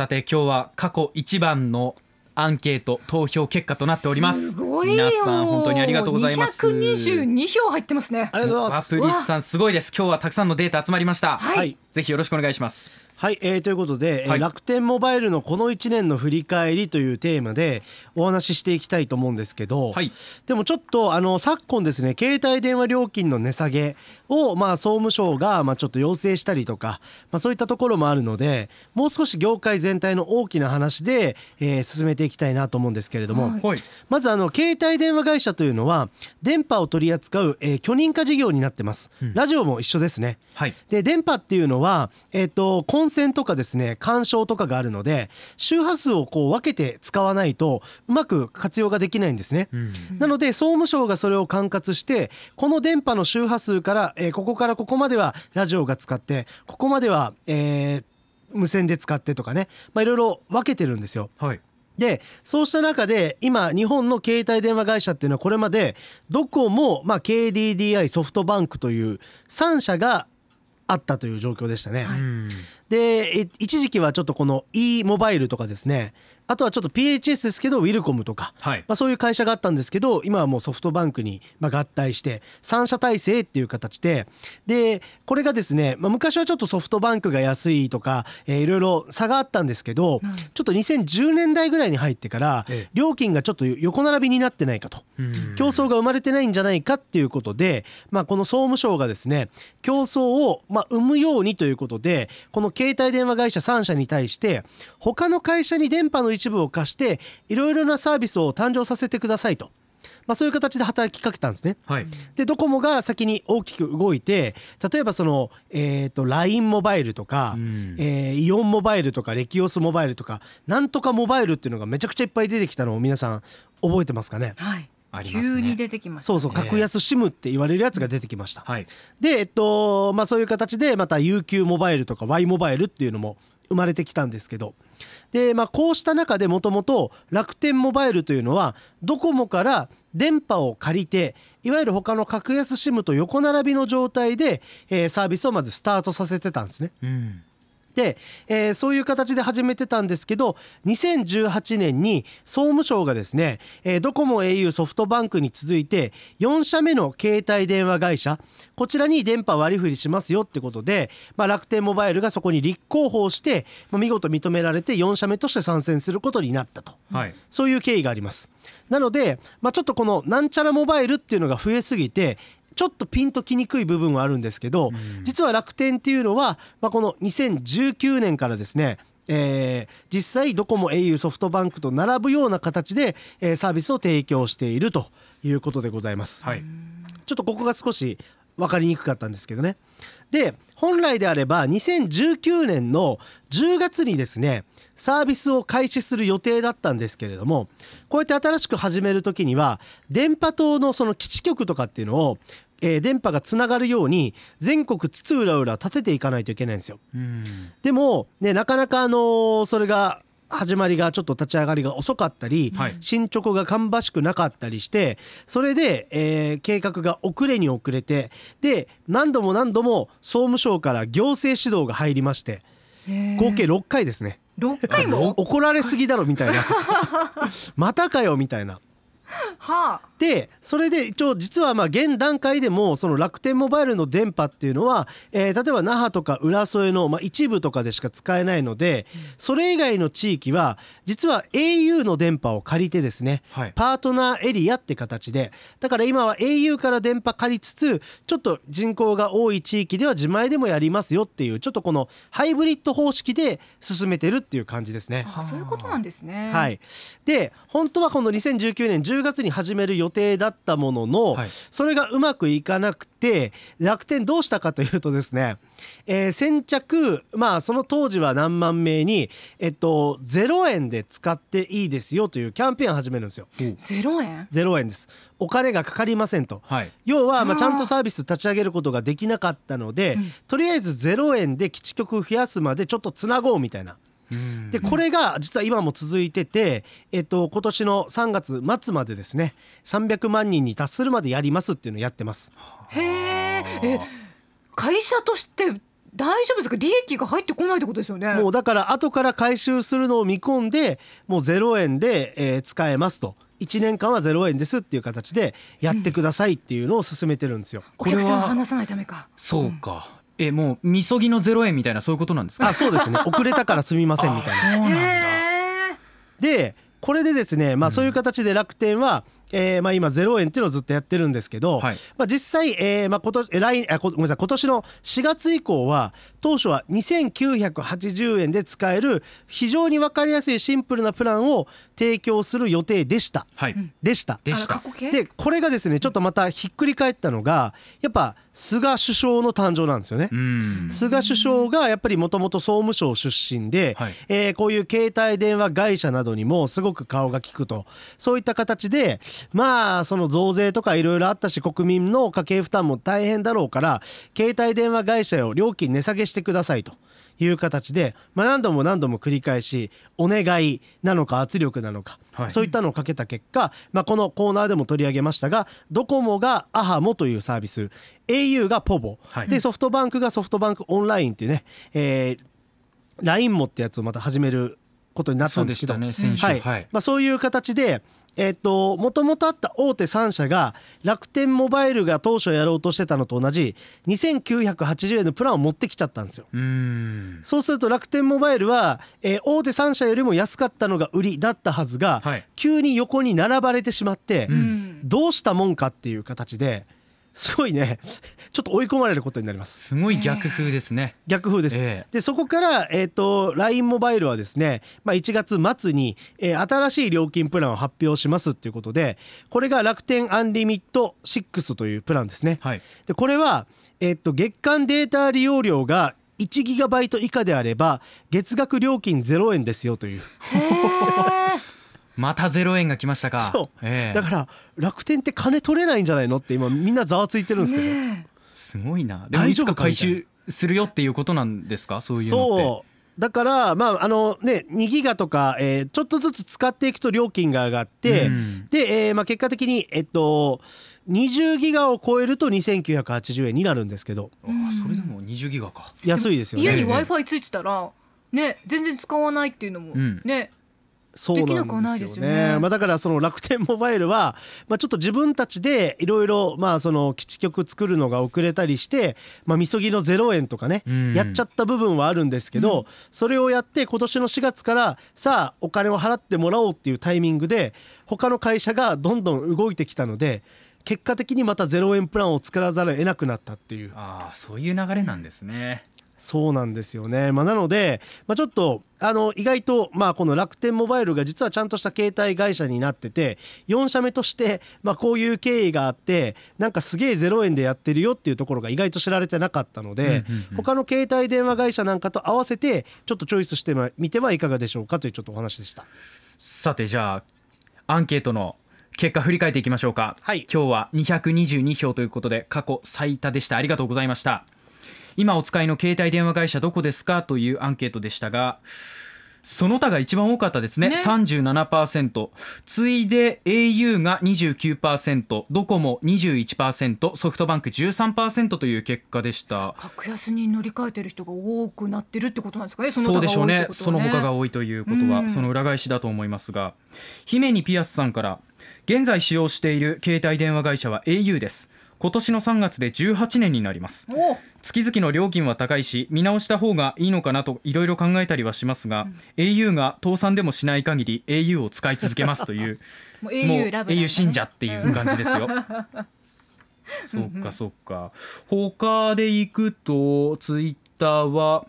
さて今日は過去一番のアンケート投票結果となっております。すごいよ。皆さん本当にありがとうございます。222票入ってますね。ありがとうございます。ワプリスさんすごいです。今日はたくさんのデータ集まりました。はいはい。ぜひよろしくお願いしますはい、えーということで、えーはい。楽天モバイルのこの1年の振り返りというテーマでお話ししていきたいと思うんですけど、はい。でもちょっとあの昨今ですね携帯電話料金の値下げを、まあ、総務省が、まあ、ちょっと要請したりとか、まあ、そういったところもあるのでもう少し業界全体の大きな話で、えー進めていきたいなと思うんですけれども、はい。はい。まずあの携帯電話会社というのは電波を取り扱う、えー許認可事業になってます、うん。ラジオも一緒ですね。はい。で電波っていうのは、えっと混線とかですね干渉とかがあるので周波数をこう分けて使わないとうまく活用ができないんですね。うんなので総務省がそれを管轄してこの電波の周波数から、えーここからここまではラジオが使ってここまでは、えー無線で使ってとかね、まあ、いろいろ分けてるんですよ。はいでそうした中で今日本の携帯電話会社っていうのはこれまでドコモ、まあ、KDDI ソフトバンクという3社があったという状況でしたね。うんでえ一時期はちょっとこの e モバイルとかですねあとはちょっと PHS ですけどウィルコムとか、はい。まあ、そういう会社があったんですけど今はもうソフトバンクにまあ合体して3社体制っていう形ででこれがですね、まあ、昔はちょっとソフトバンクが安いとか、えーいろいろ差があったんですけど、うん。ちょっと2010年代ぐらいに入ってからええ。料金がちょっと横並びになってないかと。うん。競争が生まれてないんじゃないかっていうことで、まあ、この総務省がですね競争をまあ生むようにということでこの携帯電話会社3社に対して他の会社に電波の一部を貸していろいろなサービスを誕生させてくださいと、まあ、そういう形で働きかけたんですね。はい。でドコモが先に大きく動いて例えばその、えー、と LINE モバイルとか、うん。えーイオンモバイルとかレキオスモバイルとかなんとかモバイルっていうのがめちゃくちゃいっぱい出てきたのを皆さん覚えてますかね？はい。ありますね。急に出てきましたそうそう。ええ格安 SIM って言われるやつが出てきました。はい。でえっとまあそういう形でまた UQ モバイルとか Y モバイルっていうのも生まれてきたんですけどでまあこうした中でもともと楽天モバイルというのはドコモから電波を借りていわゆる他の格安 SIM と横並びの状態で、えーサービスをまずスタートさせてたんですね。うん、えーそういう形で始めてたんですけど2018年に総務省がですね、えードコモ au ソフトバンクに続いて4社目の携帯電話会社こちらに電波割り振りしますよってことで、まあ、楽天モバイルがそこに立候補をして、まあ見事認められて4社目として参戦することになったと。はいそういう経緯があります。なので、まあ、ちょっとこのなんちゃらモバイルっていうのが増えすぎてちょっとピンときにくい部分はあるんですけど、実は楽天っていうのは、まあ、この2019年からですねえー実際ドコモ au ソフトバンクと並ぶような形で、えーサービスを提供しているということでございます。はいちょっとここが少し分かりにくかったんですけどね。で本来であれば2019年の10月にですねサービスを開始する予定だったんですけれどもこうやって新しく始める時には電波塔のその基地局とかっていうのを、えー電波がつながるように全国津々浦々立てていかないといけないんですよ。うんでも、ね、なかなかあのーそれが始まりがちょっと立ち上がりが遅かったり、はい進捗が芳しくなかったりしてそれで、えー計画が遅れに遅れてで何度も何度も総務省から行政指導が入りまして合計6回ですね。6回も？怒られすぎだろみたいな またかよみたいな。はあ。でそれで一応実はまあ現段階でもその楽天モバイルの電波っていうのは、えー例えば那覇とか浦添のまあ一部とかでしか使えないのでそれ以外の地域は実は au の電波を借りてですねはい。パートナーエリアって形でだから今は au から電波借りつつちょっと人口が多い地域では自前でもやりますよっていうちょっとこのハイブリッド方式で進めてるっていう感じですね。あ。そういうことなんですね。はい、で本当はこの2019年10月に始める予定だったものの、はい。それがうまくいかなくて楽天どうしたかというとですね、えー先着まあその当時は何万名に、えっと、0円で使っていいですよというキャンペーンを始めるんですよ。ゼロ円？0円です。お金がかかりませんと。はい。要はまあちゃんとサービス立ち上げることができなかったので、うん。とりあえず0円で基地局増やすまでちょっとつなごうみたいな。うん。でこれが実は今も続いてて、えっと、今年の3月末までですね300万人に達するまでやりますっていうのをやってます。へええ会社として大丈夫ですか？利益が入ってこないってことですよね。もうだから後から回収するのを見込んでもう0円で、えー使えますと。1年間は0円ですっていう形でやってくださいっていうのを進めてるんですよ。お客さんは話さないためか。そうかえもうみそぎのゼロ円みたいなそういうことなんですか？あそうですね。遅れたからすみませんみたいな。そうなんだ。へでこれでですね、まあ、そういう形で楽天は、えーまあ、今0円っていうのをずっとやってるんですけど、はい。まあ、実際、えーまあ、今年え来あこごめんなさい今年の4月以降は当初は2980円で使える非常に分かりやすいシンプルなプランを提供する予定でした。はい。でした。でした。あら過去形でこれがですねちょっとまたひっくり返ったのがやっぱ菅首相の誕生なんですよね。うん。菅首相がやっぱりもともと総務省出身で、はい。えーこういう携帯電話会社などにもすごく顔が利くと。そういった形でまあその増税とかいろいろあったし国民の家計負担も大変だろうから携帯電話会社を料金値下げしてくださいと。いう形で、まあ、何度も何度も繰り返しお願いなのか圧力なのか、はいそういったのをかけた結果、まあ、このコーナーでも取り上げましたがドコモがアハモというサービス au がポボ、はいでソフトバンクがソフトバンクオンラインっていうね、えー、LINE もってやつをまた始めることになったんですけど。ねはい。はい。まあ、そういう形でえっともともとあった大手3社が楽天モバイルが当初やろうとしてたのと同じ2980円のプランを持ってきちゃったんですよ。うん。そうすると楽天モバイルは、えー大手3社よりも安かったのが売りだったはずが、はい。急に横に並ばれてしまって、うーうん。どうしたもんかっていう形ですごいねちょっと追い込まれることになります。すごい逆風ですね。逆風です、ええ。でそこから、えー、と LINE モバイルはですね、まあ、1月末に、えー新しい料金プランを発表しますっていうことでこれが楽天アンリミット6というプランですね。はい。でこれは、えー、と月間データ利用量が1ギガバイト以下であれば月額料金0円ですよという。またゼロ円が来ましたか。そう、ええ。だから楽天って金取れないんじゃないのって今みんなざわついてるんですけど、ねすごいな。でもいつか回収するよっていうことなんですか？そういうのって。そう。だからまああのね2ギガとか、えーちょっとずつ使っていくと料金が上がって、うん。で、えーまあ、結果的にえっと20ギガを超えると2980円になるんですけど。ああそれでも20ギガか。安いですよ家にね。w i f i ついてたらね全然使わないっていうのもうん。ねそうなんいですすよよね。ねまあ、だからその楽天モバイルは、まあ、ちょっと自分たちでいろいろまあその基地局作るのが遅れたりして、まあ、みそぎの0円とかね、うん。やっちゃった部分はあるんですけど、それをやって今年の4月からさあお金を払ってもらおうっていうタイミングで他の会社がどんどん動いてきたので結果的にまた0円プランを作らざるを得なくなったっていう。ああそういう流れなんですねそうなんですよね、まあ、なので、まあ、ちょっとあの意外と、まあ、この楽天モバイルが実はちゃんとした携帯会社になってて4社目として、まあ、こういう経緯があってなんかすげえ0円でやってるよっていうところが意外と知られてなかったので、うんうんうん他の携帯電話会社なんかと合わせてちょっとチョイスしてみてはいかがでしょうかというちょっとお話でした。さてじゃあアンケートの結果振り返っていきましょうか、はい。今日は222票ということで過去最多でした。ありがとうございました今お使いの携帯電話会社どこですかというアンケートでしたがその他が一番多かったですね。ね。37%次いで au が29%ドコモ21%ソフトバンク13%という結果でした。格安に乗り換えてる人が多くなってるってことなんですかね。そのそうでしょうね。その他が多いということは、うんその裏返しだと思いますが。姫にピアスさんから現在使用している携帯電話会社は au です今年の3月で18年になります。お月々の料金は高いし見直した方がいいのかなといろいろ考えたりはしますが、au が倒産でもしない限り au を使い続けますという もう au ね。au 信者っていう感じですよ。そっかそっか。他でいくとツイッターは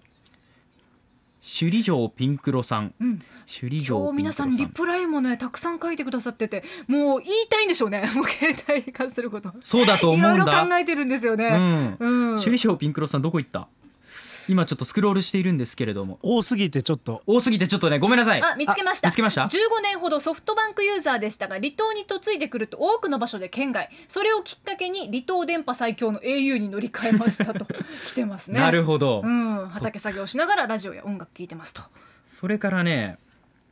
首里城ピンクロさん。うん首里城ピンクロさ今日皆さんリプライもねたくさん書いてくださっててもう言いたいんでしょうね もう携帯に関することそうだと思うんいろいろだ。考えてるんですよね、うん。うん首里城ピンクロさんどこ行った？今ちょっとスクロールしているんですけれども。多すぎてちょっと。多すぎてちょっとねごめんなさい。あ見つけました。見つけました？15年ほどソフトバンクユーザーでしたが離島に嫁いでくると多くの場所で県外。それをきっかけに離島電波最強の au に乗り換えましたと。来てますね。なるほど。うん、畑作業しながらラジオや音楽聴いてますと。それからね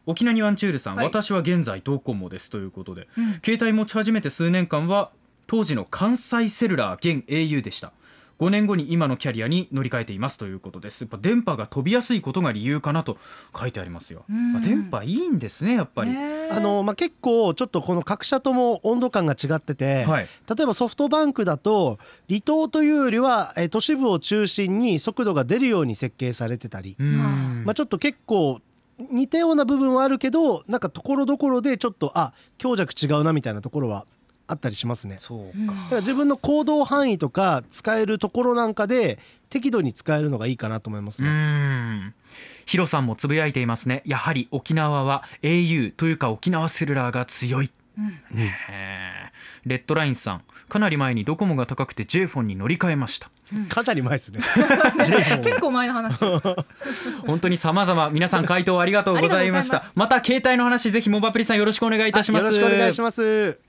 沖縄にワンチュールさん、はい。私は現在ドコモですということで、うん。携帯持ち始めて数年間は当時の関西セルラー現 au でした5年後に今のキャリアに乗り換えていますということです。やっぱ電波が飛びやすいことが理由かなと書いてありますよ、うん。まあ電波いいんですねやっぱり、ねあのまあ、結構ちょっとこの各社とも温度感が違ってて、はい。例えばソフトバンクだと離島というよりは、えー都市部を中心に速度が出るように設計されてたり、うん。まあ、ちょっと結構似たような部分はあるけどなんかところどころでちょっとあ強弱違うなみたいなところはあったりしますね。そううんだから自分の行動範囲とか使えるところなんかで適度に使えるのがいいかなと思いますうね。ん。ヒロさんもつぶやいていますね。やはり沖縄は au というか沖縄セルラーが強い。うん。レッドラインさん。かなり前にドコモが高くて J フォンに乗り換えました。かなり前ですね。結構前の話。本当に様々。皆さん回答ありがとうございました。また携帯の話ぜひモバプリさんよろしくお願いいたします。よろしくお願いします。